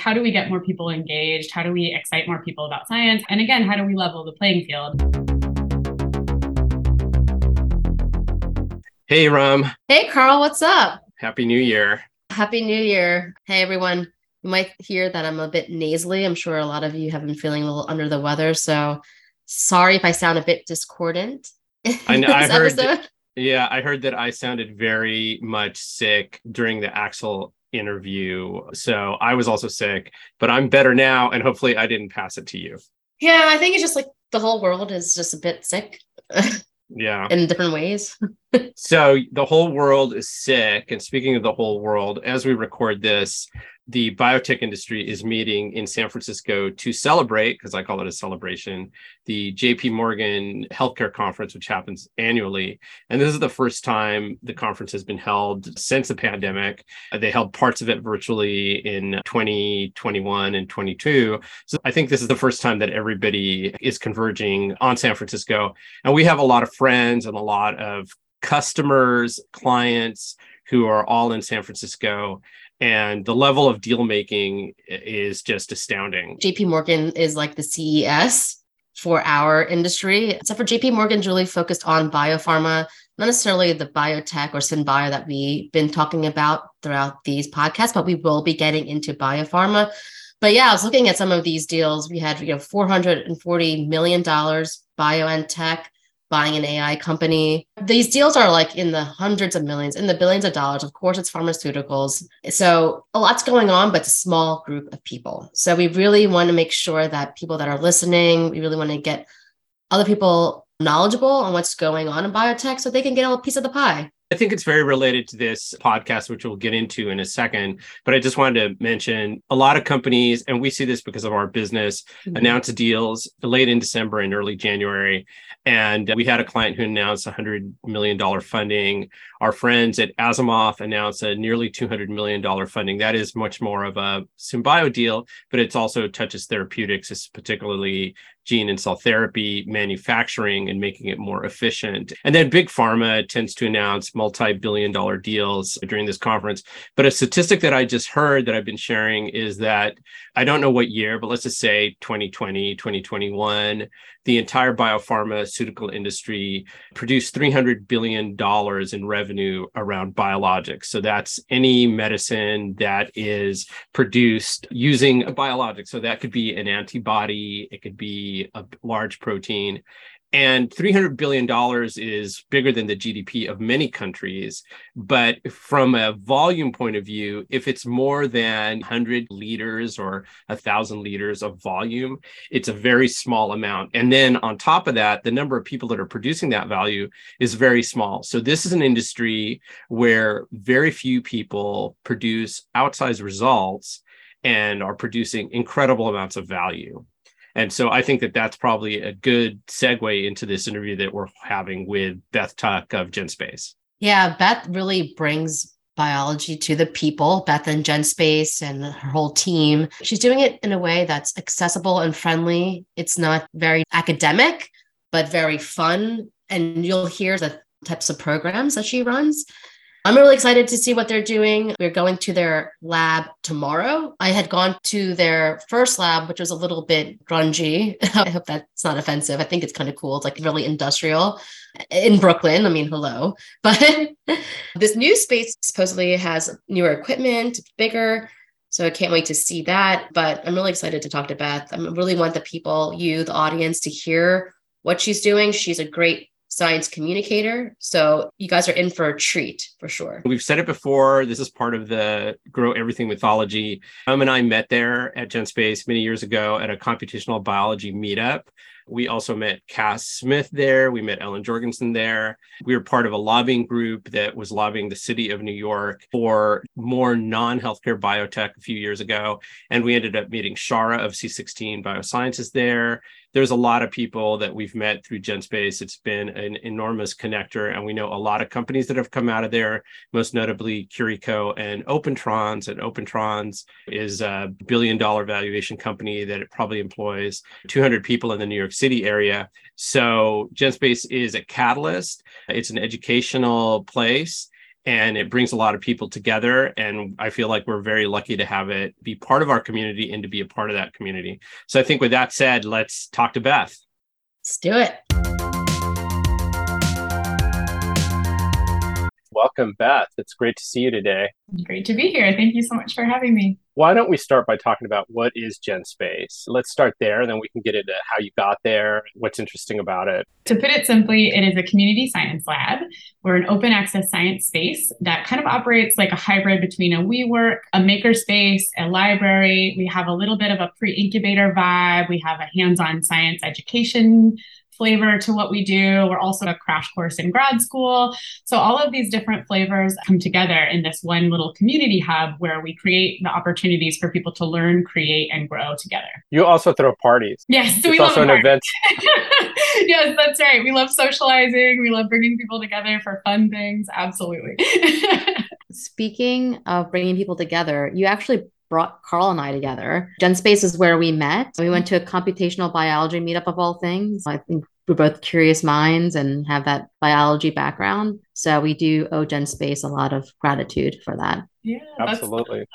How do we get more people engaged? How do we excite more people about science? And again, how do we level the playing field? Hey, Erum. Hey, Karl, what's up? Happy New Year. Happy New Year. Hey, everyone. You might hear that I'm a bit nasally. I'm sure a lot of you have been feeling a little under the weather. So sorry if I sound a bit discordant. I, know, I heard. That, yeah, I heard that I sounded very much sick during the Axel interview. So I was also sick, but I'm better now. And hopefully I didn't pass it to you. Yeah, I think it's just like the whole world is just a bit sick. yeah. In different ways. so the whole world is sick. And speaking of the whole world, as we record this, the biotech industry is meeting in San Francisco to celebrate, because I call it a celebration, the JP Morgan Healthcare Conference, which happens annually. And this is the first time the conference has been held since the pandemic. They held parts of it virtually in 2021 and 22. So I think this is the first time that everybody is converging on San Francisco. And we have a lot of friends and a lot of customers, clients who are all in San Francisco and the level of deal making is just astounding. JP Morgan is like the CES for our industry, except for JP Morgan's really focused on biopharma, not necessarily the biotech or SynBio that we've been talking about throughout these podcasts, but we will be getting into biopharma. But yeah, I was looking at some of these deals. We had, you know, $440 million BioNTech, buying an AI company. These deals are like in the hundreds of millions, in the billions of dollars. Of course, it's pharmaceuticals. So a lot's going on, but it's a small group of people. So we really want to make sure that people that are listening, we really want to get other people knowledgeable on what's going on in biotech so they can get a piece of the pie. I think it's very related to this podcast, which we'll get into in a second. But I just wanted to mention a lot of companies, and we see this because of our business, mm-hmm. announce deals late in December and early January. And we had a client who announced $100 million funding. Our friends at Asimov announced a nearly $200 million funding. That is much more of a SynBio deal, but it also touches therapeutics, particularly gene and cell therapy manufacturing and making it more efficient. And then big pharma tends to announce multi billion dollar deals during this conference. But a statistic that I just heard that I've been sharing is that I don't know what year, but let's just say 2020, 2021, the entire biopharmaceutical industry produced $300 billion in revenue around biologics. So that's any medicine that is produced using a biologic. So that could be an antibody, it could be a large protein. And $300 billion is bigger than the GDP of many countries. But from a volume point of view, if it's more than 100 liters or 1,000 liters of volume, it's a very small amount. And then on top of that, the number of people that are producing that value is very small. So this is an industry where very few people produce outsized results and are producing incredible amounts of value. And so I think that that's probably a good segue into this interview that we're having with Beth Tuck of GenSpace. Yeah, Beth really brings biology to the people, Beth and GenSpace and her whole team. She's doing it in a way that's accessible and friendly. It's not very academic, but very fun. And you'll hear the types of programs that she runs. I'm really excited to see what they're doing. We're going to their lab tomorrow. I had gone to their first lab, which was a little bit grungy. I hope that's not offensive. I think it's kind of cool. It's like really industrial in Brooklyn. I mean, hello. But this new space supposedly has newer equipment, bigger. So I can't wait to see that. But I'm really excited to talk to Beth. I really want the people, you, the audience, to hear what she's doing. She's a great science communicator. So you guys are in for a treat for sure. We've said it before. This is part of the Grow Everything mythology. Um and I met there at GenSpace many years ago at a computational biology meetup. We also met Cass Smith there. We met Ellen Jorgensen there. We were part of a lobbying group that was lobbying the city of New York for more non healthcare biotech a few years ago. And we ended up meeting Shara of C16 Biosciences there there's a lot of people that we've met through GenSpace. It's been an enormous connector, and we know a lot of companies that have come out of there, most notably Curie Co and Opentrons. And Opentrons is a billion dollar valuation company that it probably employs 200 people in the New York City area. So GenSpace is a catalyst. It's an educational place and it brings a lot of people together. And I feel like we're very lucky to have it be part of our community and to be a part of that community. So I think with that said, let's talk to Beth. Let's do it. Welcome, Beth. It's great to see you today. Great to be here. Thank you so much for having me. Why don't we start by talking about what is GenSpace? Let's start there, and then we can get into how you got there, what's interesting about it. To put it simply, it is a community science lab. We're an open access science space that kind of operates like a hybrid between a WeWork, a makerspace, a library. We have a little bit of a pre incubator vibe. We have a hands on science education flavor to what we do. We're also a crash course in grad school. So all of these different flavors come together in this one little community hub where we create the opportunities for people to learn, create, and grow together. You also throw parties. Yes, so we love also an event. yes, that's right. We love socializing. We love bringing people together for fun things. Absolutely. Speaking of bringing people together, you actually brought Karl and I together. GenSpace is where we met. We went to a computational biology meetup of all things. I think we're both curious minds and have that biology background. So we do owe GenSpace a lot of gratitude for that. Yeah, absolutely. Like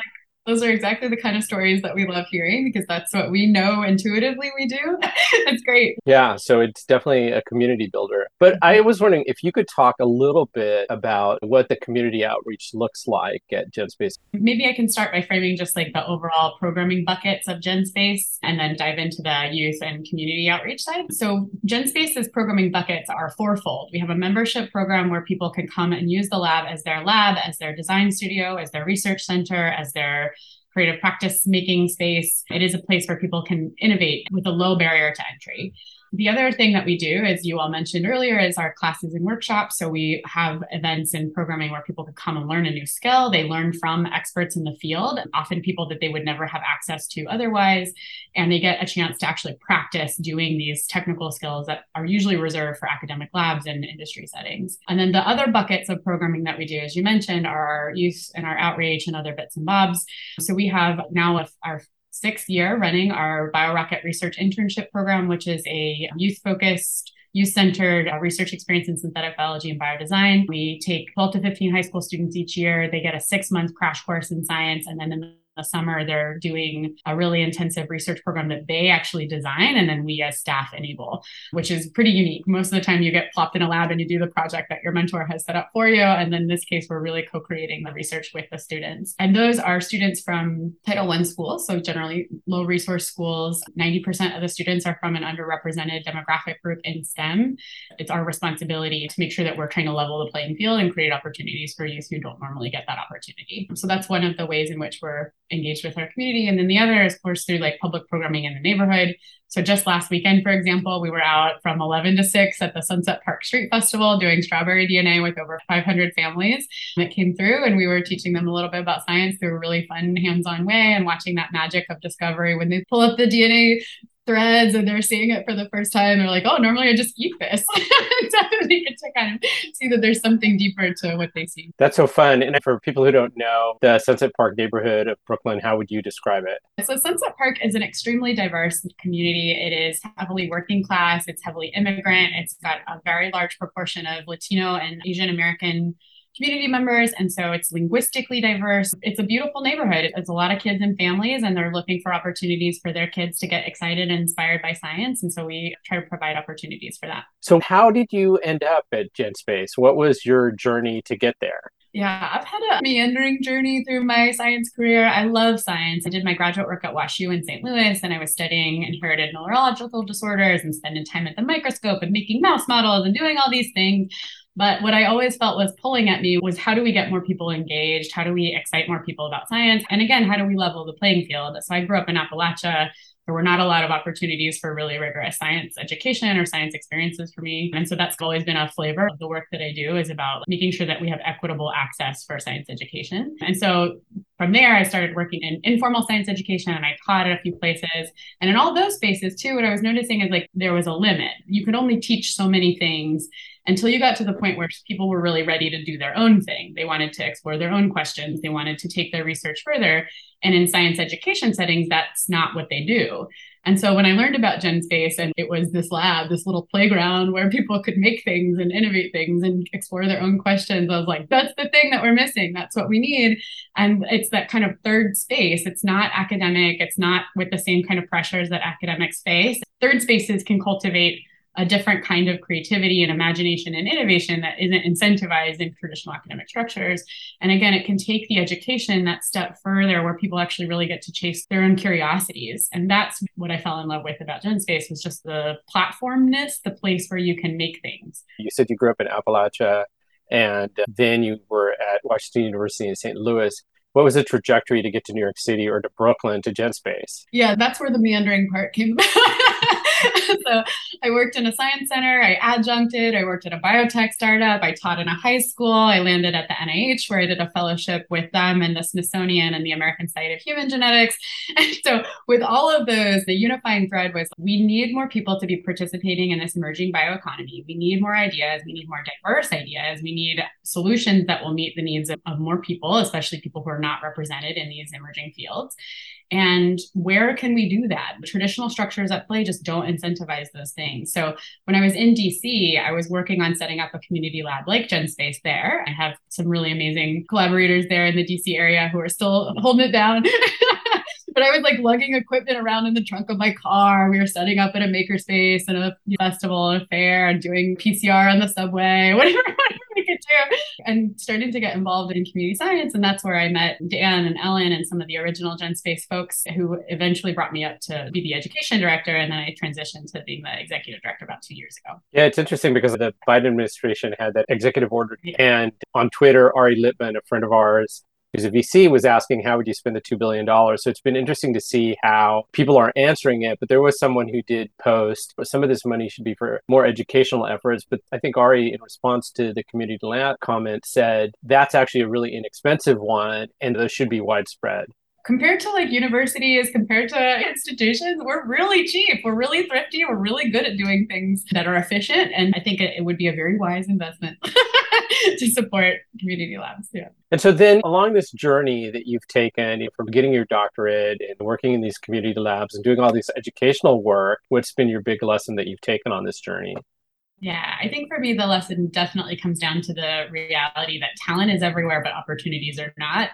those are exactly the kind of stories that we love hearing because that's what we know intuitively we do. That's great. Yeah, so it's definitely a community builder. But I mm-hmm. was wondering if you could talk a little bit about what the community outreach looks like at GenSpace. Maybe I can start by framing just like the overall programming buckets of GenSpace and then dive into the youth and community outreach side. So GenSpace's programming buckets are fourfold. We have a membership program where people can come and use the lab as their lab, as their design studio, as their research center, as their creative practice making space. It is a place where people can innovate with a low barrier to entry. The other thing that we do, as you all mentioned earlier, is our classes and workshops. So we have events and programming where people can come and learn a new skill. They learn from experts in the field, often people that they would never have access to otherwise. And they get a chance to actually practice doing these technical skills that are usually reserved for academic labs and industry settings. And then the other buckets of programming that we do, as you mentioned, are our youth and our outreach and other bits and bobs. So we have now our sixth year running our BioRocket Research Internship Program, which is a youth focused youth centered uh, research experience in synthetic biology and biodesign. We take 12 to 15 high school students each year. They get a six month crash course in science. And then in the summer, they're doing a really intensive research program that they actually design and then we as staff enable, which is pretty unique. Most of the time, you get plopped in a lab and you do the project that your mentor has set up for you. And then in this case, we're really co creating the research with the students. And those are students from Title I schools, so generally low resource schools. 90% of the students are from an underrepresented demographic group in STEM. It's our responsibility to make sure that we're trying to level the playing field and create opportunities for youth who don't normally get that opportunity. So that's one of the ways in which we're engaged with our community. And then the other is, of course, through like public programming in the neighborhood. So just last weekend, for example, we were out from 11 to 6 at the Sunset Park Street Festival doing strawberry DNA with over 500 families that came through. And we were teaching them a little bit about science through a really fun hands on way and watching that magic of discovery when they pull up the DNA threads and they're seeing it for the first time. They're like, oh, normally I just eat this. Definitely get to kind of see that there's something deeper to what they see. That's so fun. And for people who don't know the Sunset Park neighborhood of Brooklyn, how would you describe it? So Sunset Park is an extremely diverse community. It is heavily working class, it's heavily immigrant, it's got a very large proportion of Latino and Asian American community members. And so it's linguistically diverse. It's a beautiful neighborhood. It's a lot of kids and families, and they're looking for opportunities for their kids to get excited and inspired by science. And so we try to provide opportunities for that. So, how did you end up at GenSpace? What was your journey to get there? Yeah, I've had a meandering journey through my science career. I love science. I did my graduate work at WashU in St. Louis, and I was studying inherited neurological disorders and spending time at the microscope and making mouse models and doing all these things. But what I always felt was pulling at me was how do we get more people engaged? How do we excite more people about science? And again, how do we level the playing field? So I grew up in Appalachia. There were not a lot of opportunities for really rigorous science education or science experiences for me. And so that's always been a flavor of the work that I do is about making sure that we have equitable access for science education. And so from there, I started working in informal science education and I taught at a few places. And in all those spaces, too, what I was noticing is like there was a limit. You could only teach so many things until you got to the point where people were really ready to do their own thing. They wanted to explore their own questions, they wanted to take their research further. And in science education settings, that's not what they do. And so when I learned about GenSpace and it was this lab, this little playground where people could make things and innovate things and explore their own questions, I was like, that's the thing that we're missing. That's what we need. And it's that kind of third space. It's not academic, it's not with the same kind of pressures that academics face. Third spaces can cultivate a different kind of creativity and imagination and innovation that isn't incentivized in traditional academic structures. And again, it can take the education that step further where people actually really get to chase their own curiosities. And that's what I fell in love with about GenSpace was just the platformness, the place where you can make things. You said you grew up in Appalachia and then you were at Washington University in St. Louis what was the trajectory to get to New York City or to Brooklyn to GenSpace? Yeah, that's where the meandering part came about. so I worked in a science center, I adjuncted, I worked at a biotech startup, I taught in a high school, I landed at the NIH where I did a fellowship with them and the Smithsonian and the American Society of Human Genetics. And so with all of those, the unifying thread was we need more people to be participating in this emerging bioeconomy. We need more ideas, we need more diverse ideas, we need solutions that will meet the needs of, of more people, especially people who are not represented in these emerging fields. And where can we do that? Traditional structures at play just don't incentivize those things. So when I was in DC, I was working on setting up a community lab like GenSpace there. I have some really amazing collaborators there in the DC area who are still holding it down. but I was like lugging equipment around in the trunk of my car. We were setting up at a makerspace and a festival and a fair and doing PCR on the subway, whatever, whatever we could do, and starting to get involved in community science. And that's where I met Dan and Ellen and some of the original Genspace folks who eventually brought me up to be the education director. And then I transitioned to being the executive director about two years ago. Yeah, it's interesting because the Biden administration had that executive order. Yeah. And on Twitter, Ari Litman, a friend of ours, who's a VC, was asking, How would you spend the $2 billion? So it's been interesting to see how people are answering it. But there was someone who did post, some of this money should be for more educational efforts. But I think Ari, in response to the community lab comment, said that's actually a really inexpensive one and those should be widespread compared to like universities, compared to institutions, we're really cheap. We're really thrifty. We're really good at doing things that are efficient. And I think it, would be a very wise investment to support community labs. Yeah. And so then along this journey that you've taken from getting your doctorate and working in these community labs and doing all this educational work, what's been your big lesson that you've taken on this journey? Yeah, I think for me, the lesson definitely comes down to the reality that talent is everywhere, but opportunities are not.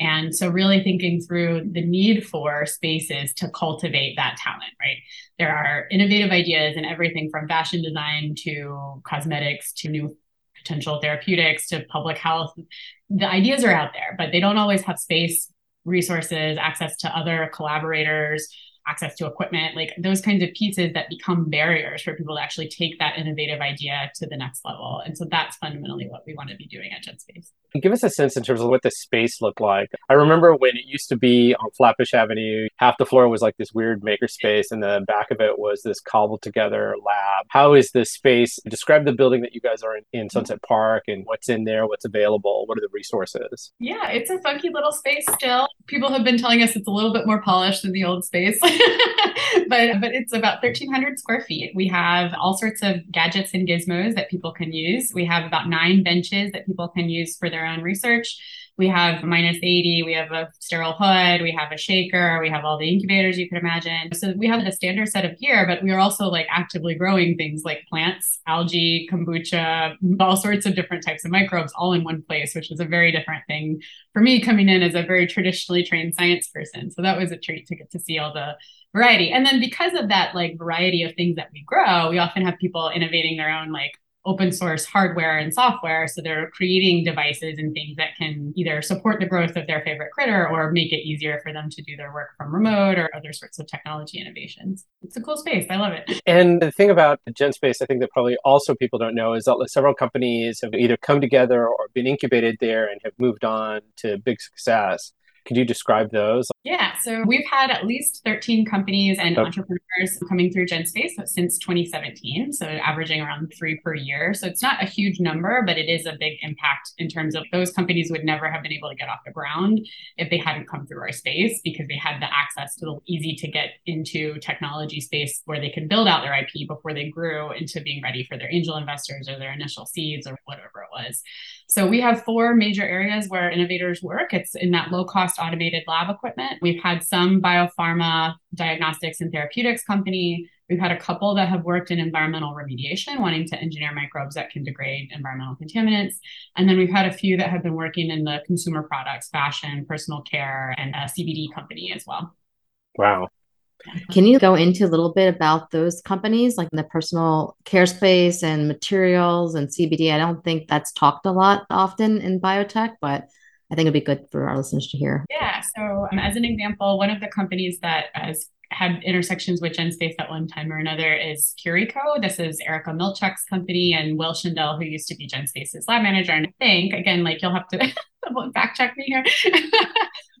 And so, really thinking through the need for spaces to cultivate that talent, right? There are innovative ideas in everything from fashion design to cosmetics to new potential therapeutics to public health. The ideas are out there, but they don't always have space, resources, access to other collaborators access to equipment, like those kinds of pieces that become barriers for people to actually take that innovative idea to the next level. And so that's fundamentally what we want to be doing at GenSpace. Give us a sense in terms of what the space looked like. I remember when it used to be on Flatbush Avenue, half the floor was like this weird makerspace, and the back of it was this cobbled together lab. How is this space? Describe the building that you guys are in, in Sunset Park and what's in there, what's available, what are the resources? Yeah, it's a funky little space still. People have been telling us it's a little bit more polished than the old space. but but it's about 1300 square feet. We have all sorts of gadgets and gizmos that people can use. We have about nine benches that people can use for their own research we have minus 80 we have a sterile hood we have a shaker we have all the incubators you could imagine. So we have a standard set of gear but we are also like actively growing things like plants algae kombucha all sorts of different types of microbes all in one place which is a very different thing for me coming in as a very traditionally trained science person. So that was a treat to get to see all the variety. And then because of that like variety of things that we grow we often have people innovating their own like open source hardware and software. So they're creating devices and things that can either support the growth of their favorite critter or make it easier for them to do their work from remote or other sorts of technology innovations. It's a cool space. I love it. And the thing about GenSpace, I think that probably also people don't know is that several companies have either come together or been incubated there and have moved on to big success. Could you describe those? Yeah, so we've had at least 13 companies and entrepreneurs coming through GenSpace since 2017, so averaging around three per year. So it's not a huge number, but it is a big impact in terms of those companies would never have been able to get off the ground if they hadn't come through our space because they had the access to the easy to get into technology space where they could build out their IP before they grew into being ready for their angel investors or their initial seeds or whatever it was. So we have four major areas where innovators work. It's in that low cost automated lab equipment. We've had some biopharma diagnostics and therapeutics company. We've had a couple that have worked in environmental remediation, wanting to engineer microbes that can degrade environmental contaminants. And then we've had a few that have been working in the consumer products, fashion, personal care, and a CBD company as well. Wow. Can you go into a little bit about those companies, like in the personal care space and materials and CBD? I don't think that's talked a lot often in biotech, but I think it'd be good for our listeners to hear. Yeah. So, um, as an example, one of the companies that has had intersections with GenSpace at one time or another is Curie Co. This is Erika Milczek's company and Will Shindel, who used to be GenSpace's lab manager. And I think, again, like you'll have to fact check me here.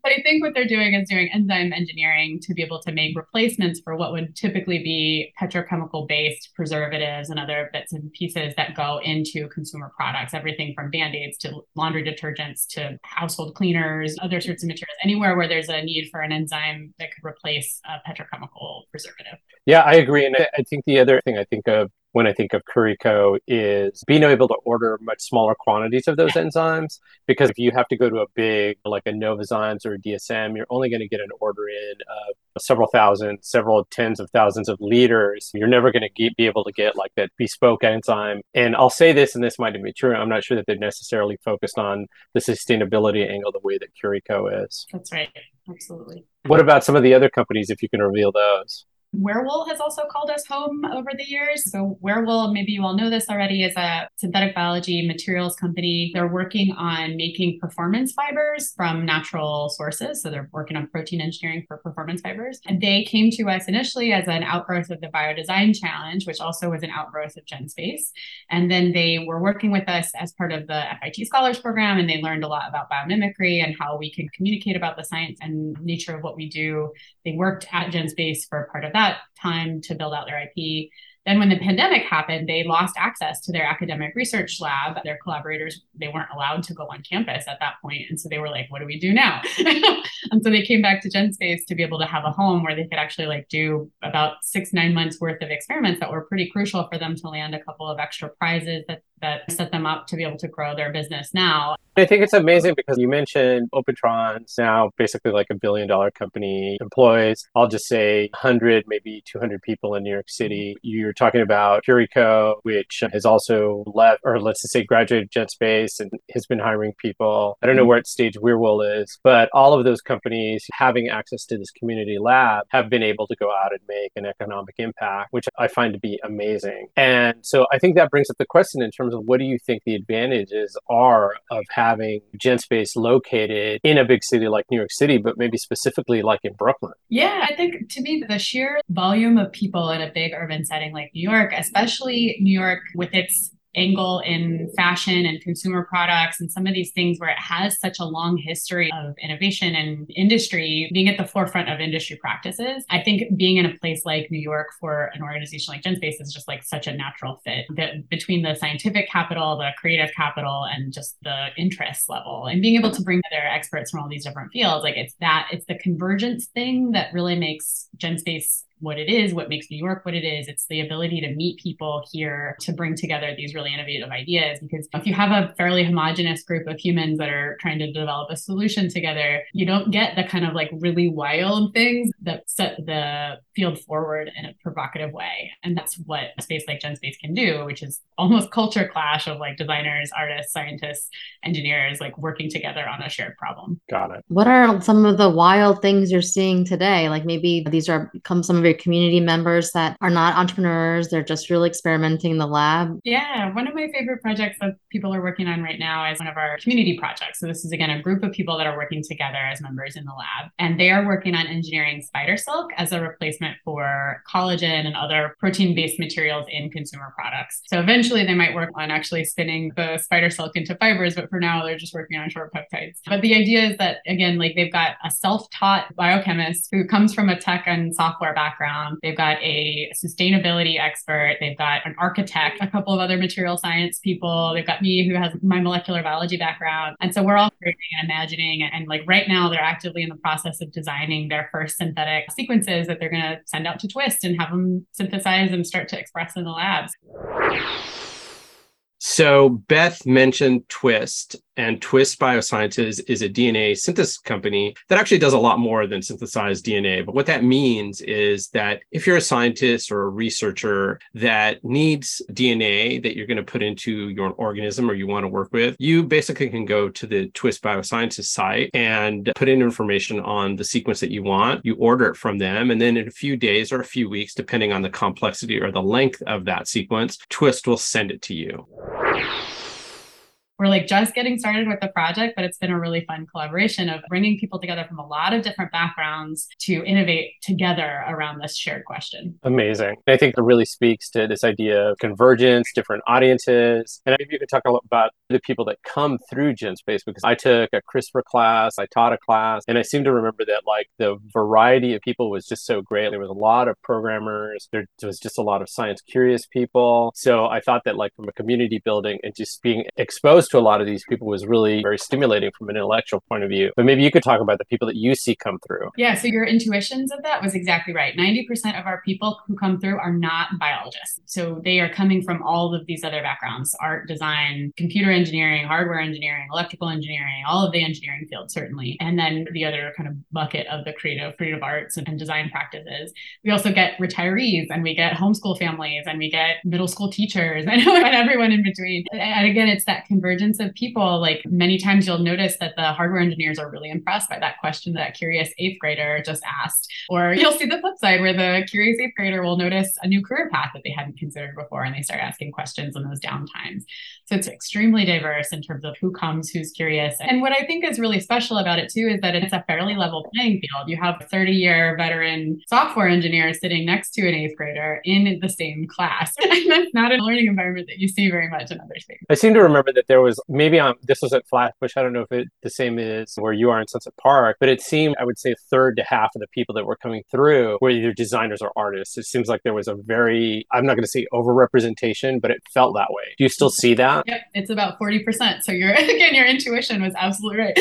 But I think what they're doing is doing enzyme engineering to be able to make replacements for what would typically be petrochemical based preservatives and other bits and pieces that go into consumer products, everything from band aids to laundry detergents to household cleaners, other sorts of materials, anywhere where there's a need for an enzyme that could replace a petrochemical preservative. Yeah, I agree. And I think the other thing I think of when I think of Curie Co is being able to order much smaller quantities of those enzymes. Because if you have to go to a big, like a Novozymes or a DSM, you're only going to get an order in of several thousand, several tens of thousands of liters. You're never going to be able to get like that bespoke enzyme. And I'll say this, and this might be true. I'm not sure that they're necessarily focused on the sustainability angle the way that Curie Co is. That's right. Absolutely. What about some of the other companies, if you can reveal those? Werewool has also called us home over the years. So, Werewool, maybe you all know this already, is a synthetic biology materials company. They're working on making performance fibers from natural sources. So, they're working on protein engineering for performance fibers. And they came to us initially as an outgrowth of the Biodesign Challenge, which also was an outgrowth of GenSpace. And then they were working with us as part of the FIT Scholars Program, and they learned a lot about biomimicry and how we can communicate about the science and nature of what we do. They worked at GenSpace for part of that that time to build out their IP. Then, when the pandemic happened, they lost access to their academic research lab. Their collaborators, they weren't allowed to go on campus at that point. And so they were like, what do we do now? and so they came back to GenSpace to be able to have a home where they could actually like do about six, nine months worth of experiments that were pretty crucial for them to land a couple of extra prizes that that set them up to be able to grow their business now. I think it's amazing because you mentioned Opentrons now basically like a billion dollar company employs, I'll just say 100, maybe 200 people in New York City. You're talking about Curie Co, which has also left, or let's just say graduated Genspace and has been hiring people. I don't know where at stage Werewool is, but all of those companies having access to this community lab have been able to go out and make an economic impact, which I find to be amazing. And so I think that brings up the question in terms of what do you think the advantages are of having GenSpace located in a big city like New York City, but maybe specifically like in Brooklyn? Yeah, I think to me, the sheer volume of people in a big urban setting like New York, especially New York with its angle in fashion and consumer products and some of these things where it has such a long history of innovation and industry being at the forefront of industry practices. I think being in a place like New York for an organization like GenSpace is just like such a natural fit that between the scientific capital, the creative capital, and just the interest level and being able to bring together experts from all these different fields. Like it's that, it's the convergence thing that really makes GenSpace what it is, what makes New York what it is. It's the ability to meet people here to bring together these really innovative ideas. Because if you have a fairly homogenous group of humans that are trying to develop a solution together, you don't get the kind of like really wild things that set the field forward in a provocative way. And that's what a space like Genspace can do, which is almost culture clash of like designers, artists, scientists, engineers, like working together on a shared problem. Got it. What are some of the wild things you're seeing today? Like maybe these are come some of your community members that are not entrepreneurs. They're just really experimenting in the lab. Yeah, one of my favorite projects that people are working on right now is one of our community projects. So this is again a group of people that are working together as members in the lab, and they are working on engineering spider silk as a replacement for collagen and other protein-based materials in consumer products. So eventually they might work on actually spinning the spider silk into fibers, but for now they're just working on short peptides. But the idea is that again, like they've got a self-taught biochemist who comes from a tech and software background. They've got a sustainability expert. They've got an architect, a couple of other material science people. They've got me who has my molecular biology background. And so we're all creating and imagining. And like right now, they're actively in the process of designing their first synthetic sequences that they're going to send out to Twist and have them synthesize and start to express in the labs. So Beth mentioned Twist, and Twist Biosciences is a DNA synthesis company that actually does a lot more than synthesize DNA. But what that means is that if you're a scientist or a researcher that needs DNA that you're going to put into your organism or you want to work with, you basically can go to the Twist Biosciences site and put in information on the sequence that you want. You order it from them. And then in a few days or a few weeks, depending on the complexity or the length of that sequence, Twist will send it to you you we're like just getting started with the project, but it's been a really fun collaboration of bringing people together from a lot of different backgrounds to innovate together around this shared question. Amazing. I think it really speaks to this idea of convergence, different audiences. And maybe you could talk a about the people that come through GenSpace because I took a CRISPR class, I taught a class, and I seem to remember that like the variety of people was just so great. There was a lot of programmers, there was just a lot of science curious people. So I thought that like from a community building and just being exposed exposed to a lot of these people was really very stimulating from an intellectual point of view. But maybe you could talk about the people that you see come through. Yeah, so your intuitions of that was exactly right. 90% of our people who come through are not biologists. So they are coming from all of these other backgrounds art, design, computer engineering, hardware engineering, electrical engineering, all of the engineering fields, certainly. And then the other kind of bucket of the creative, creative arts and design practices. We also get retirees and we get homeschool families and we get middle school teachers and, everyone in between. And again, it's that conversion convergence of people, like many times you'll notice that the hardware engineers are really impressed by that question that curious eighth grader just asked. Or you'll see the flip side where the curious eighth grader will notice a new career path that they hadn't considered before and they start asking questions in those downtimes. So it's extremely diverse in terms of who comes, who's curious. And what I think is really special about it too is that it's a fairly level playing field. You have 30 year veteran software engineers sitting next to an eighth grader in the same class. and that's not a learning environment that you see very much in other spaces. I seem to remember that there was maybe on this was at Flatbush. I don't know if it the same is where you are in Sunset Park, but it seemed I would say third to half of the people that were coming through were either designers or artists. It seems like there was a very I'm not going to say overrepresentation, but it felt that way. Do you still see that? Yep, it's about forty percent. So your again, your intuition was absolutely right.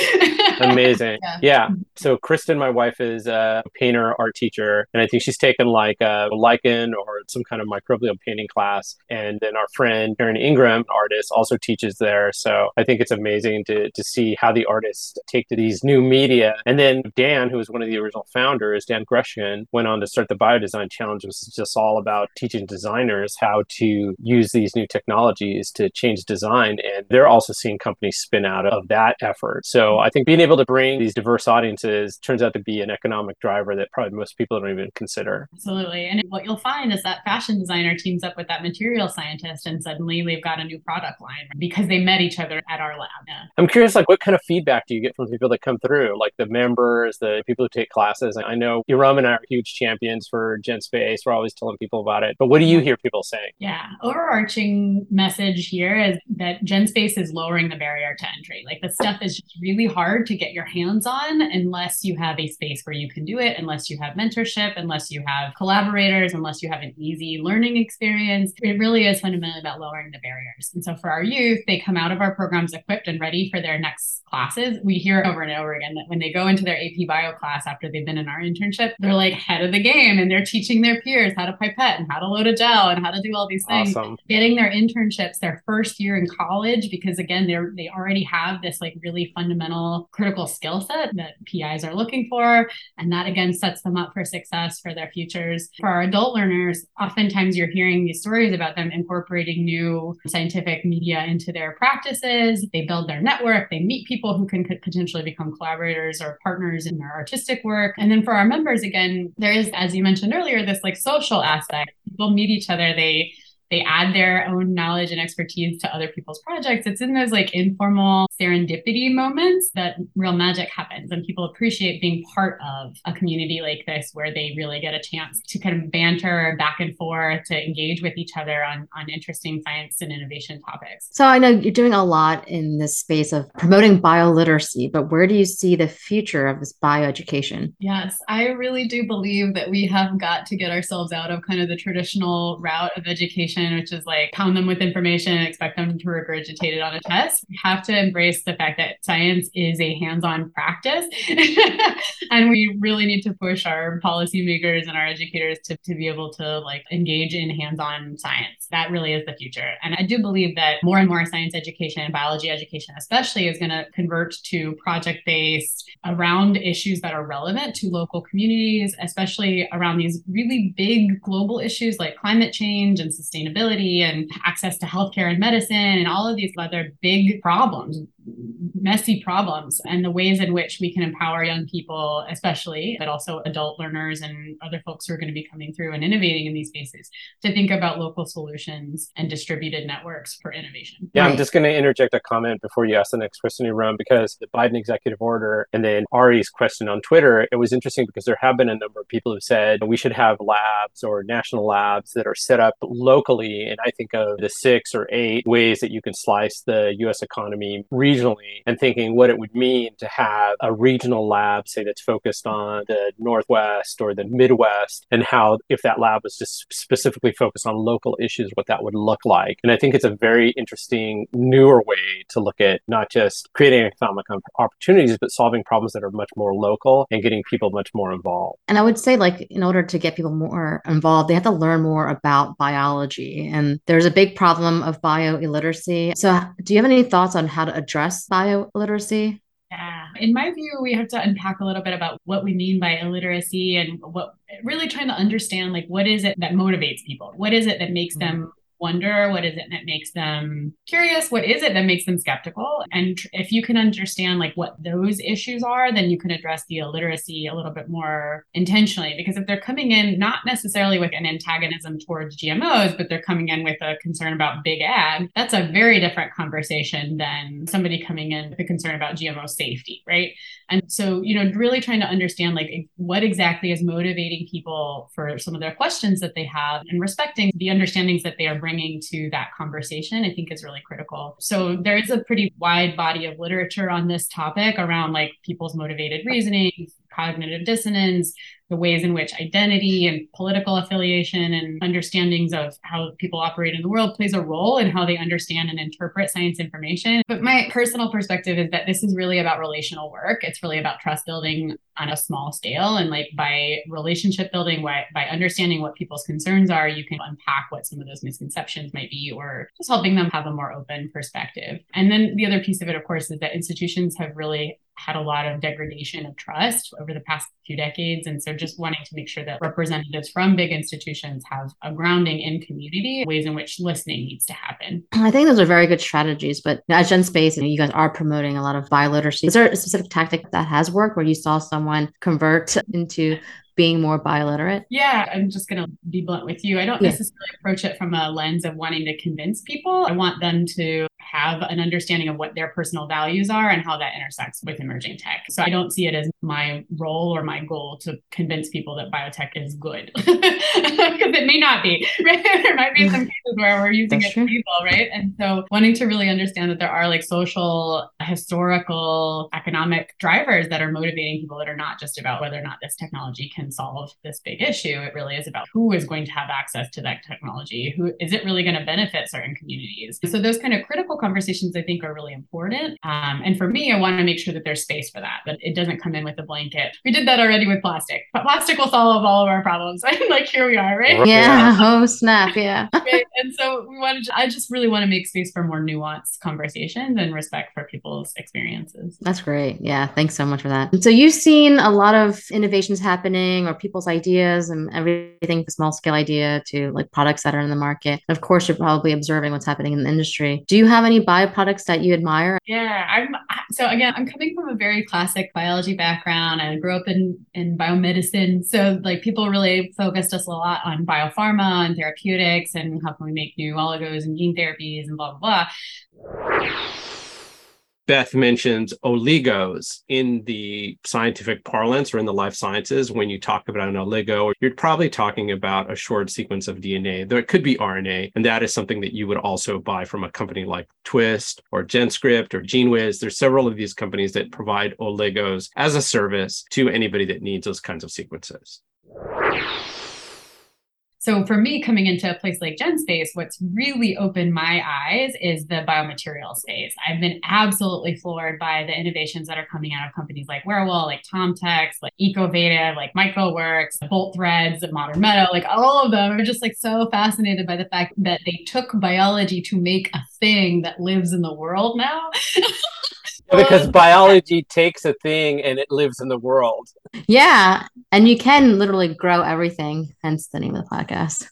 Amazing. Yeah. yeah. So Kristen, my wife, is a painter, art teacher, and I think she's taken like a lichen or some kind of microbial painting class. And then our friend Karen Ingram, artist, also teaches there. So I think it's amazing to, to see how the artists take to these new media. And then Dan, who was one of the original founders, Dan Grushkin, went on to start the Biodesign Challenge, which is just all about teaching designers how to use these new technologies to change design. And they're also seeing companies spin out of that effort. So I think being able to bring these diverse audiences turns out to be an economic driver that probably most people don't even consider. Absolutely. And what you'll find is that fashion designer teams up with that material scientist and suddenly they've got a new product line because they met each other at our lab. Yeah. I'm curious, like, what kind of feedback do you get from people that come through, like the members, the people who take classes? I know Erum and I are huge champions for GenSpace. We're always telling people about it. But what do you mm-hmm. hear people saying? Yeah, overarching message here is that GenSpace is lowering the barrier to entry. Like the stuff is just really hard to get your hands on unless you have a space where you can do it, unless you have mentorship, unless you have collaborators, unless you have an easy learning experience. It really is fundamentally about lowering the barriers. And so for our youth, they come out of our programs equipped and ready for their next classes. We hear over and over again that when they go into their AP bio class after they've been in our internship, they're like head of the game and they're teaching their peers how to pipette and how to load a gel and how to do all these things. Awesome. Getting their internships their first year in college because again, they're they already have this like really fundamental critical skill set that PIs are looking for. And that again sets them up for success for their futures. For our adult learners, oftentimes you're hearing these stories about them incorporating new scientific media into their practice practices, they build their network, they meet people who can potentially become collaborators or partners in their artistic work. And then for our members, again, there is, as you mentioned earlier, this like social aspect. People meet each other, they they add their own knowledge and expertise to other people's projects. It's in those like informal serendipity moments that real magic happens and people appreciate being part of a community like this where they really get a chance to kind of banter back and forth, to engage with each other on, on interesting science and innovation topics. So I know you're doing a lot in this space of promoting bioliteracy, but where do you see the future of this bioeducation? Yes, I really do believe that we have got to get ourselves out of kind of the traditional route of education which is like pound them with information and expect them to regurgitate it on a test. We have to embrace the fact that science is a hands on practice. and we really need to push our policymakers and our educators to, to be able to like engage in hands on science. That really is the future. And I do believe that more and more science education and biology education, especially, is going to convert to project based around issues that are relevant to local communities, especially around these really big global issues like climate change and sustainability sustainability and access to healthcare and medicine and all of these other big problems messy problems and the ways in which we can empower young people, especially, but also adult learners and other folks who are going to be coming through and innovating in these spaces to think about local solutions and distributed networks for innovation. Yeah, right. I'm just going to interject a comment before you ask the next question, Erum, because the Biden executive order and then Ari's question on Twitter, it was interesting because there have been a number of people who said we should have labs or national labs that are set up locally. And I think of the six or eight ways that you can slice the US economy regionally and thinking what it would mean to have a regional lab, say, that's focused on the Northwest or the Midwest, and how, if that lab was just specifically focused on local issues, what that would look like. And I think it's a very interesting, newer way to look at not just creating economic opportunities, but solving problems that are much more local and getting people much more involved. And I would say, like, in order to get people more involved, they have to learn more about biology. And there's a big problem of bio illiteracy. So, do you have any thoughts on how to address address bio literacy? Yeah. In my view, we have to unpack a little bit about what we mean by illiteracy and what really trying to understand like what is it that motivates people? What is it that makes mm-hmm. them wonder what is it that makes them curious? What is it that makes them skeptical? And if you can understand like what those issues are then you can address the illiteracy a little bit more intentionally. Because if they're coming in not necessarily with an antagonism towards gmos but they're coming in with a concern about big ag that's a very different conversation than somebody coming in with a concern about gmo safety right and so you know really trying to understand like what exactly is motivating people for some of their questions that they have and respecting the understandings that they are bringing to that conversation, I think is really critical. So there is a pretty wide body of literature on this topic around like people's motivated reasoning, cognitive dissonance, the ways in which identity and political affiliation and understandings of how people operate in the world plays a role in how they understand and interpret science information. But my personal perspective is that this is really about relational work. It's really about trust building on a small scale. And like by relationship building, by, by understanding what people's concerns are, you can unpack what some of those misconceptions might be or just helping them have a more open perspective. And then the other piece of it, of course, is that institutions have really had a lot of degradation of trust over the past few decades. And so just wanting to make sure that representatives from big institutions have a grounding in community, ways in which listening needs to happen. I think those are very good strategies. But at GenSpace, you guys are promoting a lot of bioliteracy. Is there a specific tactic that has worked where you saw someone convert into being more bioliterate? Yeah, I'm just going to be blunt with you. I don't yeah. necessarily approach it from a lens of wanting to convince people. I want them to have an understanding of what their personal values are and how that intersects with emerging tech. So I don't see it as my role or my goal to convince people that biotech is good because it may not be. Right? there might be some cases where we're using That's it for evil, right? And so wanting to really understand that there are like social, historical, economic drivers that are motivating people that are not just about whether or not this technology can solve this big issue. It really is about who is going to have access to that technology. Who is it really going to benefit certain communities? So those kind of critical conversations I think are really important. Um, and for me, I want to make sure that there's space for that, that it doesn't come in with a blanket. We did that already with plastic, but plastic will solve all of our problems. like here we are, right? Yeah. Oh, snap. Yeah. right? And so we wanted, to, I just really want to make space for more nuanced conversations and respect for people's people's experiences. That's great. Yeah. Thanks so much for that. So you've seen a lot of innovations happening or people's ideas and everything from small scale idea to like products that are in the market. Of course, you're probably observing what's happening in the industry. Do you have any bioproducts that you admire? Yeah, I'm so again, I'm coming from a very classic biology background I grew up in in biomedicine. So like people really focused us a lot on biopharma and therapeutics and how can we make new oligos and gene therapies and blah blah blah. Beth mentions oligos in the scientific parlance or in the life sciences. When you talk about an oligo, you're probably talking about a short sequence of DNA, it could be RNA. And that is something that you would also buy from a company like Twist or GenScript or GENEWIZ. There's several of these companies that provide oligos as a service to anybody that needs those kinds of sequences. So for me, coming into a place like GenSpace, what's really opened my eyes is the biomaterial space. I've been absolutely floored by the innovations that are coming out of companies like Werewool, like TomTex, like Ecovative, like MycoWorks, Bolt Threads, Modern Meadow, like all of them are just like so fascinated by the fact that they took biology to make a thing that lives in the world now. because biology takes a thing and it lives in the world. Yeah. And you can literally grow everything, hence the name of the podcast.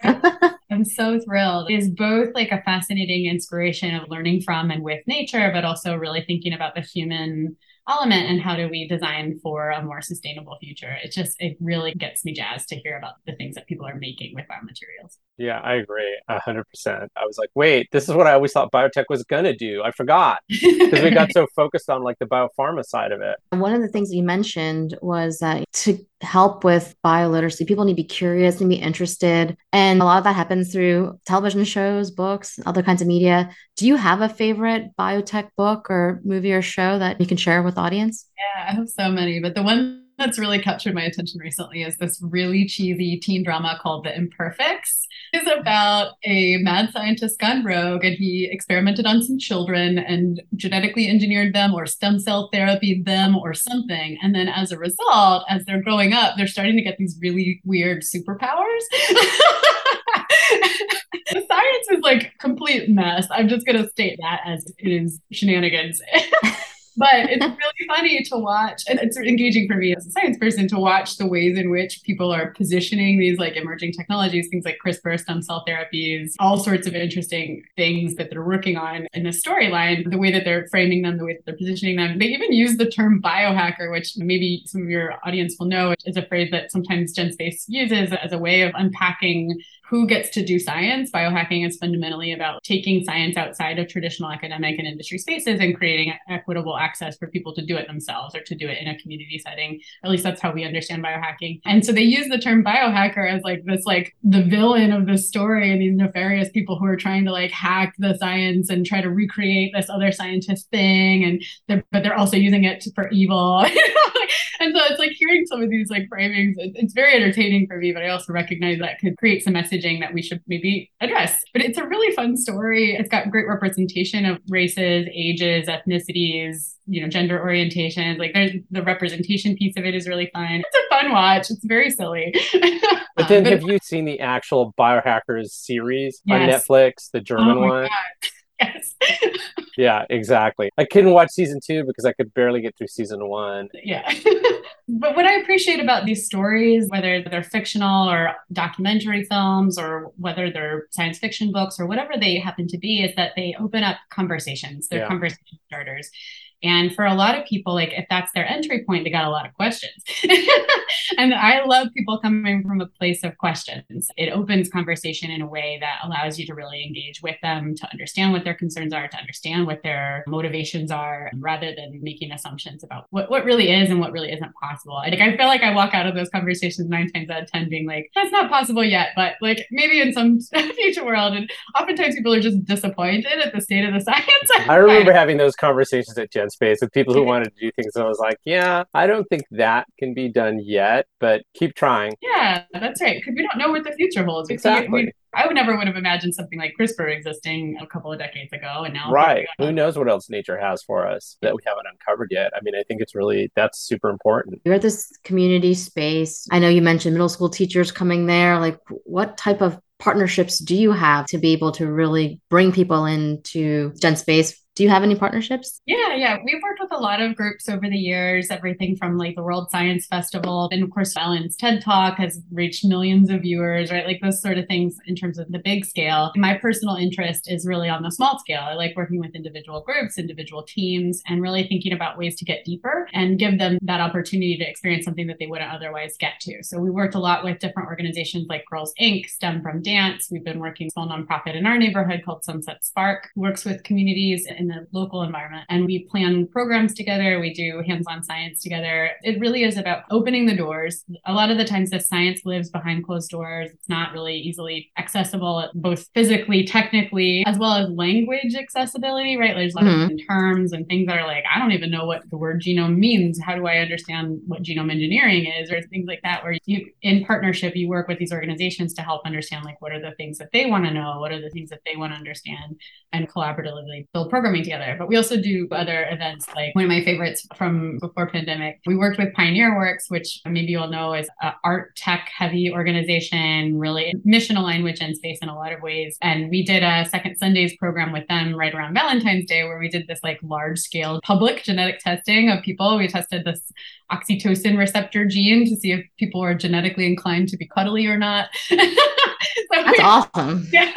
I'm so thrilled. It is both like a fascinating inspiration of learning from and with nature, but also really thinking about the human element and how do we design for a more sustainable future. It just, it really gets me jazzed to hear about the things that people are making with biomaterials. Yeah, I agree. A hundred percent. I was like, wait, this is what I always thought biotech was gonna do. I forgot because we got so focused on like the biopharma side of it. One of the things you mentioned was that to help with bioliteracy, people need to be curious and be interested. And a lot of that happens through television shows, books, other kinds of media. Do you have a favorite biotech book or movie or show that you can share with the audience? Yeah, I have so many, but the one that's really captured my attention recently is this really cheesy teen drama called The Imperfects. It's about a mad scientist gone rogue and he experimented on some children and genetically engineered them or stem cell therapy them or something. And then as a result, as they're growing up, they're starting to get these really weird superpowers. the science is like complete mess. I'm just to state that as it is shenanigans but it's really funny to watch and it's engaging for me as a science person to watch the ways in which people are positioning these like emerging technologies things like crispr stem cell therapies all sorts of interesting things that they're working on in the storyline the way that they're framing them the way that they're positioning them they even use the term biohacker which maybe some of your audience will know is a phrase that sometimes genspace uses as a way of unpacking who gets to do science. Biohacking is fundamentally about taking science outside of traditional academic and industry spaces and creating equitable access for people to do it themselves or to do it in a community setting. At least that's how we understand biohacking. And so they use the term biohacker as like this, like the villain of the story and these nefarious people who are trying to like hack the science and try to recreate this other scientist thing. And they're, but they're also using it for evil. and so it's like hearing some of these like framings, it's very entertaining for me, but I also recognize that could create some messaging that we should maybe address. But it's a really fun story. It's got great representation of races, ages, ethnicities, you know, gender orientations. Like there's the representation piece of it is really fun. It's a fun watch. It's very silly. But then um, but have you seen the actual Biohackers series yes. on Netflix, the German oh one? Yes. yeah, exactly. I couldn't watch season two because I could barely get through season one. Yeah. but what I appreciate about these stories, whether they're fictional or documentary films or whether they're science fiction books or whatever they happen to be, is that they open up conversations. They're yeah. conversation starters. And for a lot of people, like if that's their entry point, they got a lot of questions. and I love people coming from a place of questions. It opens conversation in a way that allows you to really engage with them, to understand what their concerns are, to understand what their motivations are, rather than making assumptions about what, what really is and what really isn't possible. I, like I feel like I walk out of those conversations nine times out of ten being like, that's not possible yet, but like maybe in some future world. And oftentimes people are just disappointed at the state of the science. I remember having those conversations at Gen space with people who wanted to do things. And I was like, yeah, I don't think that can be done yet, but keep trying. Yeah, that's right. Because we don't know what the future holds. Exactly. We, I would never would have imagined something like CRISPR existing a couple of decades ago, and now right. Who knows what else nature has for us that we haven't uncovered yet? I mean, I think it's really that's super important. You're at this community space. I know you mentioned middle school teachers coming there. Like, what type of partnerships do you have to be able to really bring people into Gen Space Do you have any partnerships? Yeah, yeah. We've worked with a lot of groups over the years, everything from like the World Science Festival. And of course, Ellen's TED Talk has reached millions of viewers, right? Like those sort of things in terms of the big scale. My personal interest is really on the small scale. I like working with individual groups, individual teams, and really thinking about ways to get deeper and give them that opportunity to experience something that they wouldn't otherwise get to. So we worked a lot with different organizations like Girls Inc., STEM from Dance. We've been working with a small nonprofit in our neighborhood called Sunset Spark, works with communities in the local environment. And we plan programs together. We do hands-on science together. It really is about opening the doors. A lot of the times the science lives behind closed doors. It's not really easily accessible, both physically, technically, as well as language accessibility, right? There's a lot mm-hmm. of terms and things that are like, I don't even know what the word genome means. How do I understand what genome engineering is or things like that, where you in partnership, you work with these organizations to help understand like what are the things that they want to know, what are the things that they want to understand, and collaboratively build programming together. But we also do other events like one of my favorites from before pandemic. We worked with Pioneer Works, which maybe you'll know is an art tech heavy organization, really mission aligned with Gen Space in a lot of ways. And we did a second Sundays program with them right around Valentine's Day, where we did this like large scale public genetic testing of people. We tested this oxytocin receptor gene to see if people were genetically inclined to be cuddly or not. so That's we, awesome. Yeah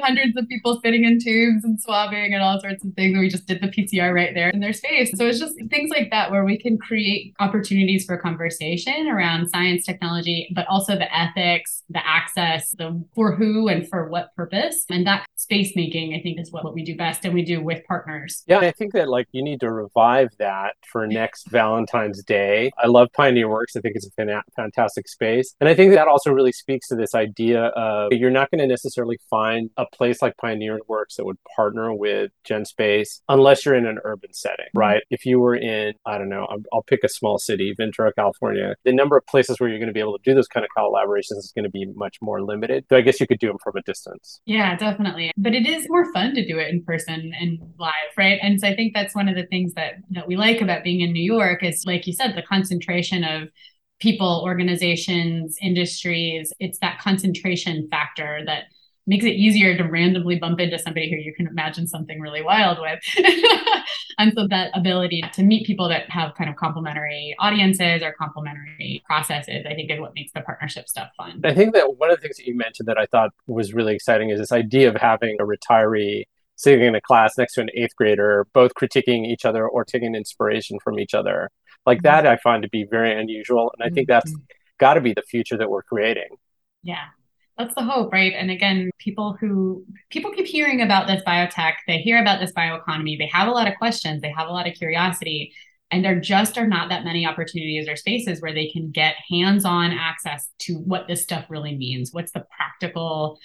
hundreds of people sitting in tubes and swabbing and all sorts of things. And we just did the PCR right there in their space. So it's just things like that where we can create opportunities for conversation around science, technology, but also the ethics, the access, the for who and for what purpose. And that space making, I think, is what, what we do best and we do with partners. Yeah, I think that like you need to revive that for next Valentine's Day. I love Pioneer Works. I think it's a fantastic space. And I think that also really speaks to this idea of you're not going to necessarily find a place like Pioneer Works that would partner with GenSpace unless you're in an urban setting, mm-hmm. right? If you were in, I don't know, I'll pick a small city, Ventura, California, the number of places where you're going to be able to do those kind of collaborations is going to be much more limited. So I guess you could do them from a distance. Yeah, definitely. But it is more fun to do it in person and live, right? And so I think that's one of the things that that we like about being in New York is like you said, the concentration of people, organizations, industries. It's that concentration factor that makes it easier to randomly bump into somebody who you can imagine something really wild with. and so that ability to meet people that have kind of complementary audiences or complementary processes, I think is what makes the partnership stuff fun. I think that one of the things that you mentioned that I thought was really exciting is this idea of having a retiree sitting in a class next to an eighth grader, both critiquing each other or taking inspiration from each other. Like mm-hmm. that, I find to be very unusual. And I think that's mm-hmm. got to be the future that we're creating. Yeah, that's the hope right? And again people who people keep hearing about this biotech. They hear about this bioeconomy. They have a lot of questions. They have a lot of curiosity. And there just are not that many opportunities or spaces where they can get hands-on access to what this stuff really means. What's the practical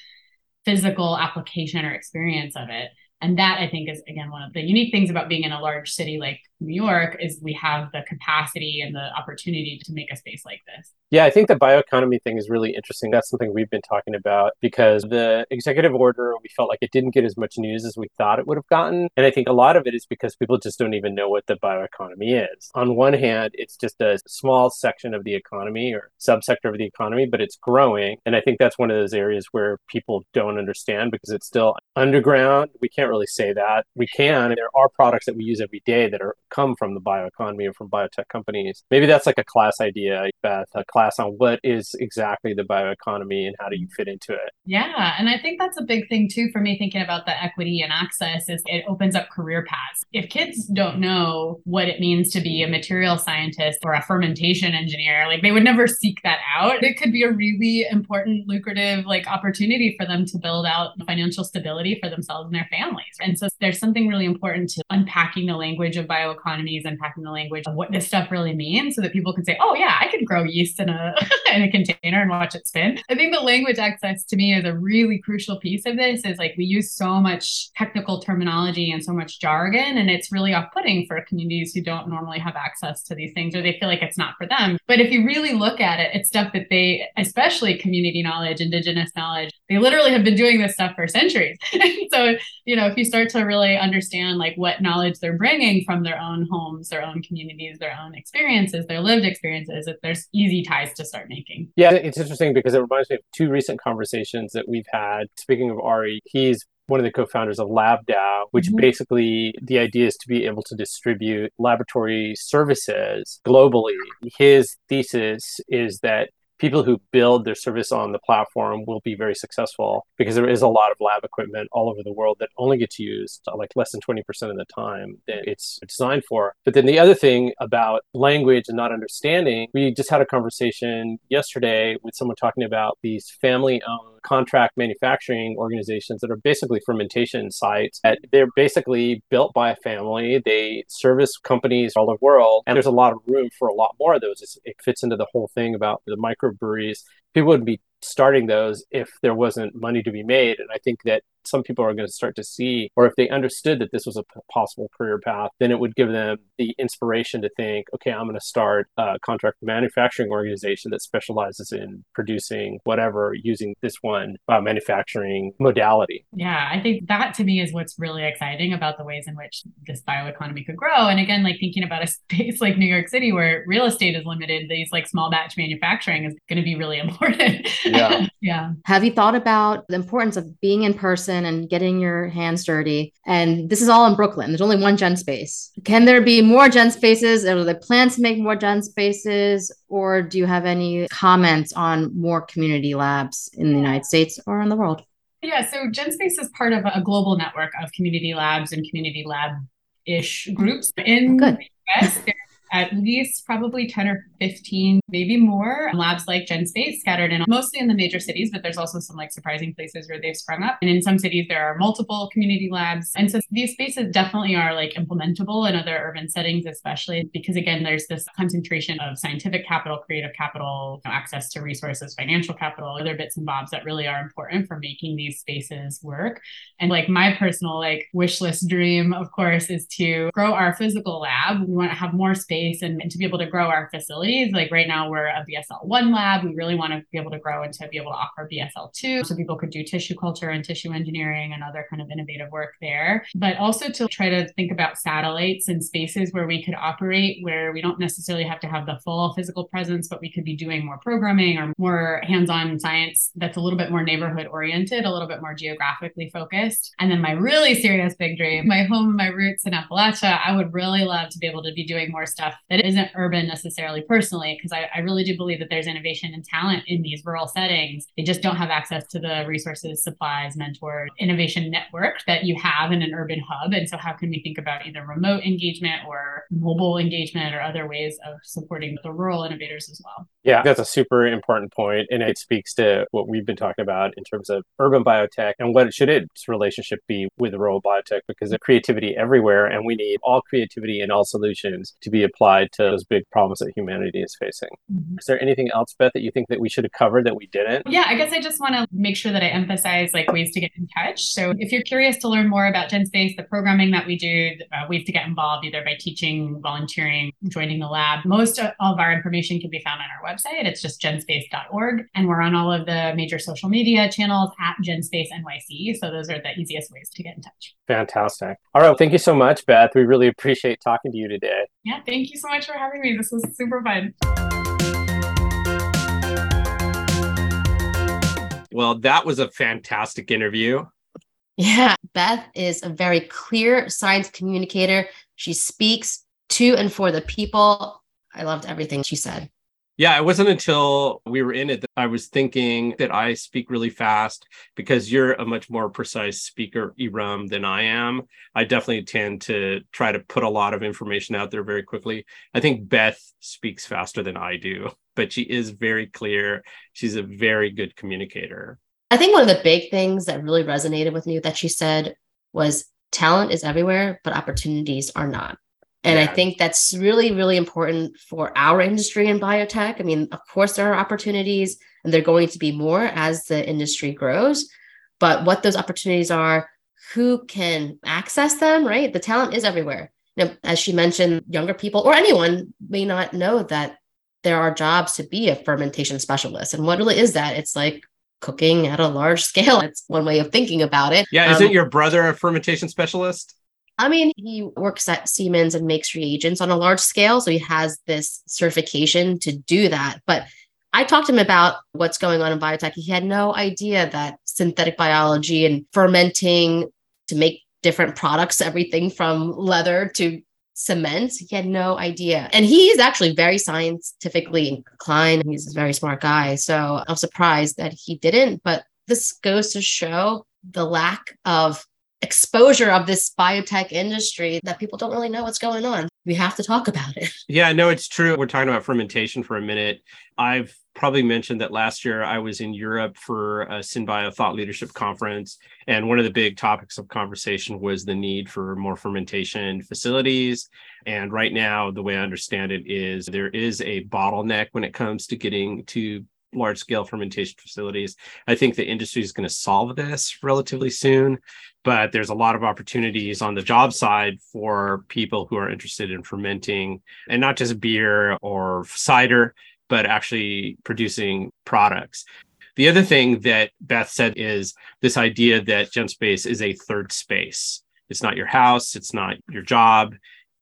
physical application or experience of it and that i think is again one of the unique things about being in a large city like new york is we have the capacity and the opportunity to make a space like this yeah, I think the bioeconomy thing is really interesting. That's something we've been talking about because the executive order, we felt like it didn't get as much news as we thought it would have gotten. And I think a lot of it is because people just don't even know what the bioeconomy is. On one hand, it's just a small section of the economy or subsector of the economy, but it's growing. And I think that's one of those areas where people don't understand because it's still underground. We can't really say that. We can. There are products that we use every day that are come from the bioeconomy or from biotech companies. Maybe that's like a class idea, Beth, a class on what is exactly the bioeconomy and how do you fit into it. Yeah, and I think that's a big thing too for me thinking about the equity and access is it opens up career paths. If kids don't know what it means to be a material scientist or a fermentation engineer, like they would never seek that out. It could be a really important lucrative like opportunity for them to build out financial stability for themselves and their families. And so there's something really important to unpacking the language of bioeconomies, unpacking the language of what this stuff really means so that people can say, "Oh yeah, I can grow yeast in a in a container and watch it spin. I think the language access to me is a really crucial piece of this. Is like we use so much technical terminology and so much jargon, and it's really off-putting for communities who don't normally have access to these things or they feel like it's not for them. But if you really look at it, it's stuff that they, especially community knowledge, indigenous knowledge, they literally have been doing this stuff for centuries. so you know, if you start to really understand like what knowledge they're bringing from their own homes, their own communities, their own experiences, their lived experiences, that there's easy ties to start making. Yeah, it's interesting because it reminds me of two recent conversations that we've had. Speaking of Ari, he's one of the co-founders of LabDAO, which Mhm. basically the idea is to be able to distribute laboratory services globally. His thesis is that people who build their service on the platform will be very successful because there is a lot of lab equipment all over the world that only gets used uh, like less than 20% of the time that it's designed for. But then the other thing about language and not understanding, we just had a conversation yesterday with someone talking about these family owned contract manufacturing organizations that are basically fermentation sites they're basically built by a family. They service companies all over the world. And there's a lot of room for a lot more of those. It fits into the whole thing about the microbreweries. People wouldn't be starting those if there wasn't money to be made. And I think that some people are going to start to see, or if they understood that this was a p- possible career path, then it would give them the inspiration to think, okay, I'm going to start a contract manufacturing organization that specializes in producing whatever using this one uh, manufacturing modality. Yeah, I think that to me is what's really exciting about the ways in which this bioeconomy could grow. And again, like thinking about a space like New York City where real estate is limited, these like small batch manufacturing is going to be really important. Yeah. yeah. Have you thought about the importance of being in person and getting your hands dirty? And this is all in Brooklyn. There's only one Gen Space. Can there be more Gen Spaces? Are there plans to make more Gen Spaces? Or do you have any comments on more community labs in the United States or in the world? Yeah, so GenSpace is part of a global network of community labs and community lab ish groups. In Good. the US, there at least probably 10 or 15, maybe more labs like GenSpace scattered in mostly in the major cities, but there's also some like surprising places where they've sprung up. And in some cities, there are multiple community labs. And so these spaces definitely are like implementable in other urban settings, especially because, again, there's this concentration of scientific capital, creative capital, you know, access to resources, financial capital, other bits and bobs that really are important for making these spaces work. And like my personal like wish list dream, of course, is to grow our physical lab. We want to have more space and, and to be able to grow our facilities. Like right now, we're a BSL one lab. We really want to be able to grow and to be able to offer BSL two, so people could do tissue culture and tissue engineering and other kind of innovative work there. But also to try to think about satellites and spaces where we could operate, where we don't necessarily have to have the full physical presence, but we could be doing more programming or more hands-on science that's a little bit more neighborhood oriented, a little bit more geographically focused. And then my really serious big dream, my home, my roots in Appalachia, I would really love to be able to be doing more stuff that isn't urban necessarily personally, because I, I really do believe that there's innovation and talent in these rural settings. They just don't have access to the resources, supplies, mentors, innovation network that you have in an urban hub. And so how can we think about either remote engagement or mobile engagement or other ways of supporting the rural innovators as well? Yeah, that's a super important point, and it speaks to what we've been talking about in terms of urban biotech and what should its relationship be with rural biotech because there's creativity everywhere, and we need all creativity and all solutions to be applied to those big problems that humanity is facing. Mhm. Is there anything else, Beth, that you think that we should have covered that we didn't? Yeah, I guess I just want to make sure that I emphasize like ways to get in touch. So if you're curious to learn more about GenSpace, the programming that we do, uh, ways to get involved either by teaching, volunteering, joining the lab, most of of our information can be found on our website. It's just genspace.org. And we're on all of the major social media channels at GenSpace NYC. So those are the easiest ways to get in touch. Fantastic. All right. Thank you so much, Beth. We really appreciate talking to you today. Yeah, thank you so much for having me. This was super fun. Well, that was a fantastic interview. Yeah, Beth is a very clear science communicator. She speaks to and for the people. I loved everything she said. Yeah, it wasn't until we were in it that I was thinking that I speak really fast because you're a much more precise speaker, Erum, than I am. I definitely tend to try to put a lot of information out there very quickly. I think Beth speaks faster than I do, but she is very clear. She's a very good communicator. I think one of the big things that really resonated with me that she said was talent is everywhere, but opportunities are not. And I think that's really, really important for our industry in biotech. I mean, of course, there are opportunities and they're going to be more as the industry grows. But what those opportunities are, who can access them, right? The talent is everywhere. Know, as she mentioned, younger people or anyone may not know that there are jobs to be a fermentation specialist. And what really is that? It's like cooking at a large scale. It's one way of thinking about it. Yeah, Um, isn't your brother a fermentation specialist? I mean, he works at Siemens and makes reagents on a large scale. So he has this certification to do that. But I talked to him about what's going on in biotech. He had no idea that synthetic biology and fermenting to make different products, everything from leather to cement. He had no idea. And he is actually very scientifically inclined. He's a very smart guy. So I'm surprised that he didn't. But this goes to show the lack of exposure of this biotech industry that people don't really know what's going on. We have to talk about it. Yeah, no, it's true. We're talking about fermentation for a minute. I've probably mentioned that last year I was in Europe for a SynBio Thought Leadership Conference. And one of the big topics of conversation was the need for more fermentation facilities. And right now, the way I understand it is there is a bottleneck when it comes to getting to large scale fermentation facilities. I think the industry is going to solve this relatively soon, but there's a lot of opportunities on the job side for people who are interested in fermenting and not just beer or cider, but actually producing products. The other thing that Beth said is this idea that GenSpace is a third space. It's not your house, it's not your job,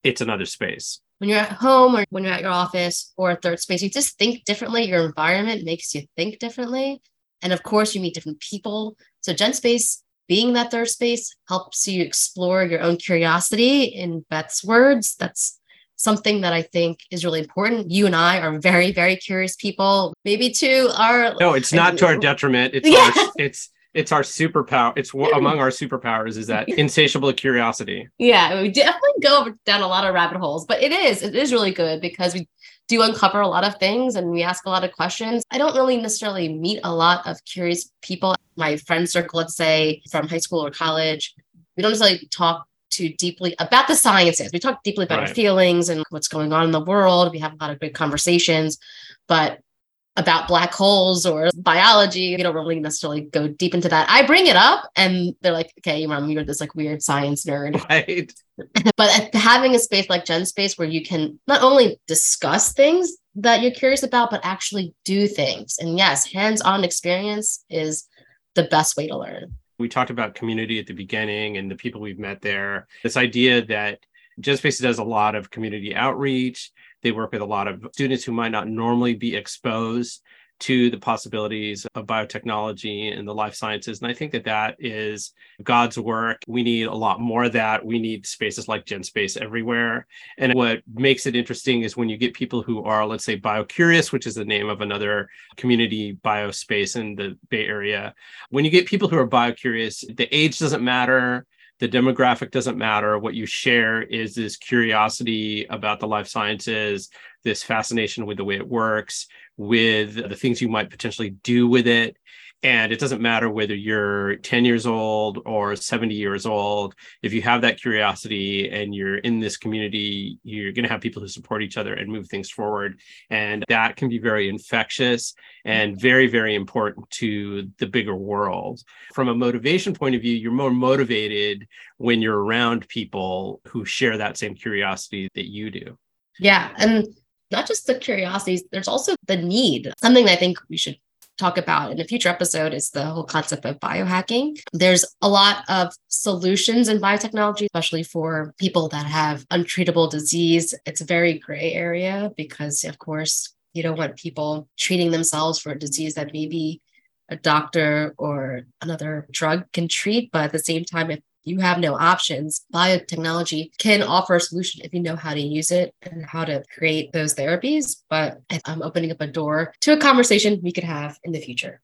it's another space when you're at home or when you're at your office or a third space, you just think differently. Your environment makes you think differently. And of course, you meet different people. So, Gen Space being that third space helps you explore your own curiosity. In Beth's words, that's something that I think is really important. You and I are very, very curious people. Maybe to our no, it's not to our detriment. It's yeah. our, it's it's our superpower. It's among our superpowers is that insatiable curiosity. Yeah, we definitely go down a lot of rabbit holes, but it is it is really good because we do uncover a lot of things and we ask a lot of questions. I don't really necessarily meet a lot of curious people. My friend circle, let's say from high school or college, we don't necessarily talk too deeply about the sciences. We talk deeply about right. our feelings and what's going on in the world. We have a lot of great conversations, but about black holes or biology. We don't really necessarily go deep into that. I bring it up and they're like, okay, mom, you're this like weird science nerd. Right. but uh, having a space like Gen Space where you can not only discuss things that you're curious about, but actually do things. And yes, hands-on experience is the best way to learn. We talked about community at the beginning and the people we've met there. This idea that Gen Space does a lot of community outreach they work with a lot of students who might not normally be exposed to the possibilities of biotechnology and the life sciences. And I think that that is God's work. We need a lot more of that. We need spaces like GenSpace everywhere. And what makes it interesting is when you get people who are, let's say, biocurious, which is the name of another community biospace in the Bay Area. When you get people who are biocurious, the age doesn't matter the demographic doesn't matter. What you share is this curiosity about the life sciences, this fascination with the way it works, with the things you might potentially do with it. And it doesn't matter whether you're 10 years old or 70 years old. If you have that curiosity and you're in this community, you're going to have people who support each other and move things forward. And that can be very infectious and very, very important to the bigger world. From a motivation point of view, you're more motivated when you're around people who share that same curiosity that you do. Yeah. And not just the curiosities, there's also the need. Something I think we should talk about in a future episode is the whole concept of biohacking. There's a lot of solutions in biotechnology, especially for people that have untreatable disease. It's a very gray area because, of course, you don't want people treating themselves for a disease that maybe a doctor or another drug can treat. But at the same time, if you have no options, biotechnology can offer a solution if you know how to use it and how to create those therapies. But I'm opening up a door to a conversation we could have in the future.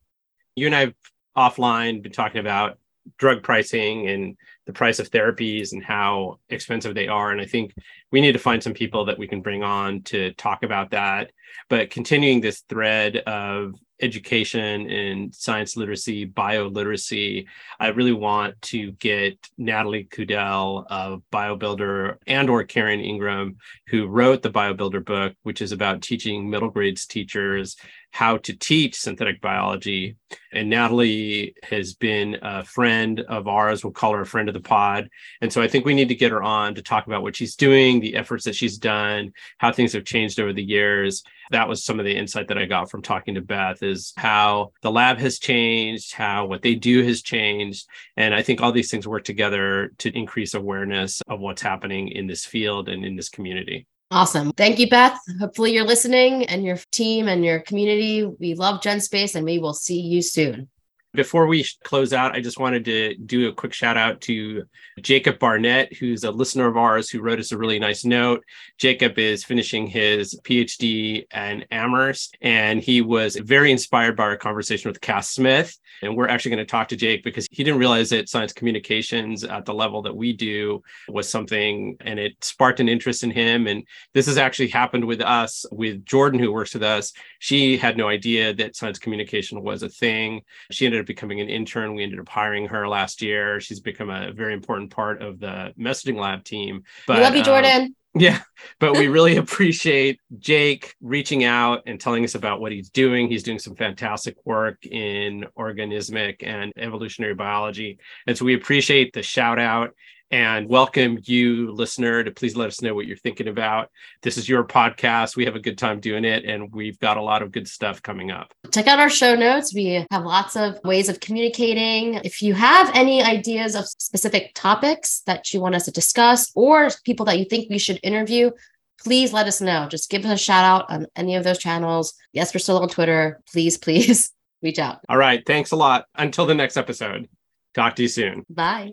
You and I offline been talking about drug pricing and the price of therapies and how expensive they are. And I think we need to find some people that we can bring on to talk about that. But continuing this thread of education and science literacy, bioliteracy, I really want to get Natalie Kuldell of BioBuilder and or Karen Ingram, who wrote the BioBuilder book, which is about teaching middle grades teachers how to teach synthetic biology. And Natalie has been a friend of ours. We'll call her a friend of the pod. And so I think we need to get her on to talk about what she's doing, the efforts that she's done, how things have changed over the years. That was some of the insight that I got from talking to Beth is how the lab has changed, how what they do has changed. And I think all these things work together to increase awareness of what's happening in this field and in this community. Awesome. Thank you, Beth. Hopefully, you're listening and your team and your community. We love GenSpace and we will see you soon. Before we close out, I just wanted to do a quick shout out to Jacob Barnett, who's a listener of ours who wrote us a really nice note. Jacob is finishing his PhD at Amherst, and he was very inspired by our conversation with Cass Smith. And we're actually going to talk to Jake because he didn't realize that science communications at the level that we do was something, and it sparked an interest in him. And this has actually happened with us, with Jordan, who works with us. She had no idea that science communication was a thing. She ended up becoming an intern. We ended up hiring her last year. She's become a very important part of the messaging lab team. But, we love you, Jordan. Um, yeah, but we really appreciate Jake reaching out and telling us about what he's doing. He's doing some fantastic work in organismic and evolutionary biology. And so we appreciate the shout out and welcome you, listener, to please let us know what you're thinking about. This is your podcast. We have a good time doing it, and we've got a lot of good stuff coming up. Check out our show notes. We have lots of ways of communicating. If you have any ideas of specific topics that you want us to discuss or people that you think we should interview, please let us know. Just give us a shout out on any of those channels. Yes, we're still on Twitter. Please, please reach out. All right. Thanks a lot. Until the next episode. Talk to you soon. Bye.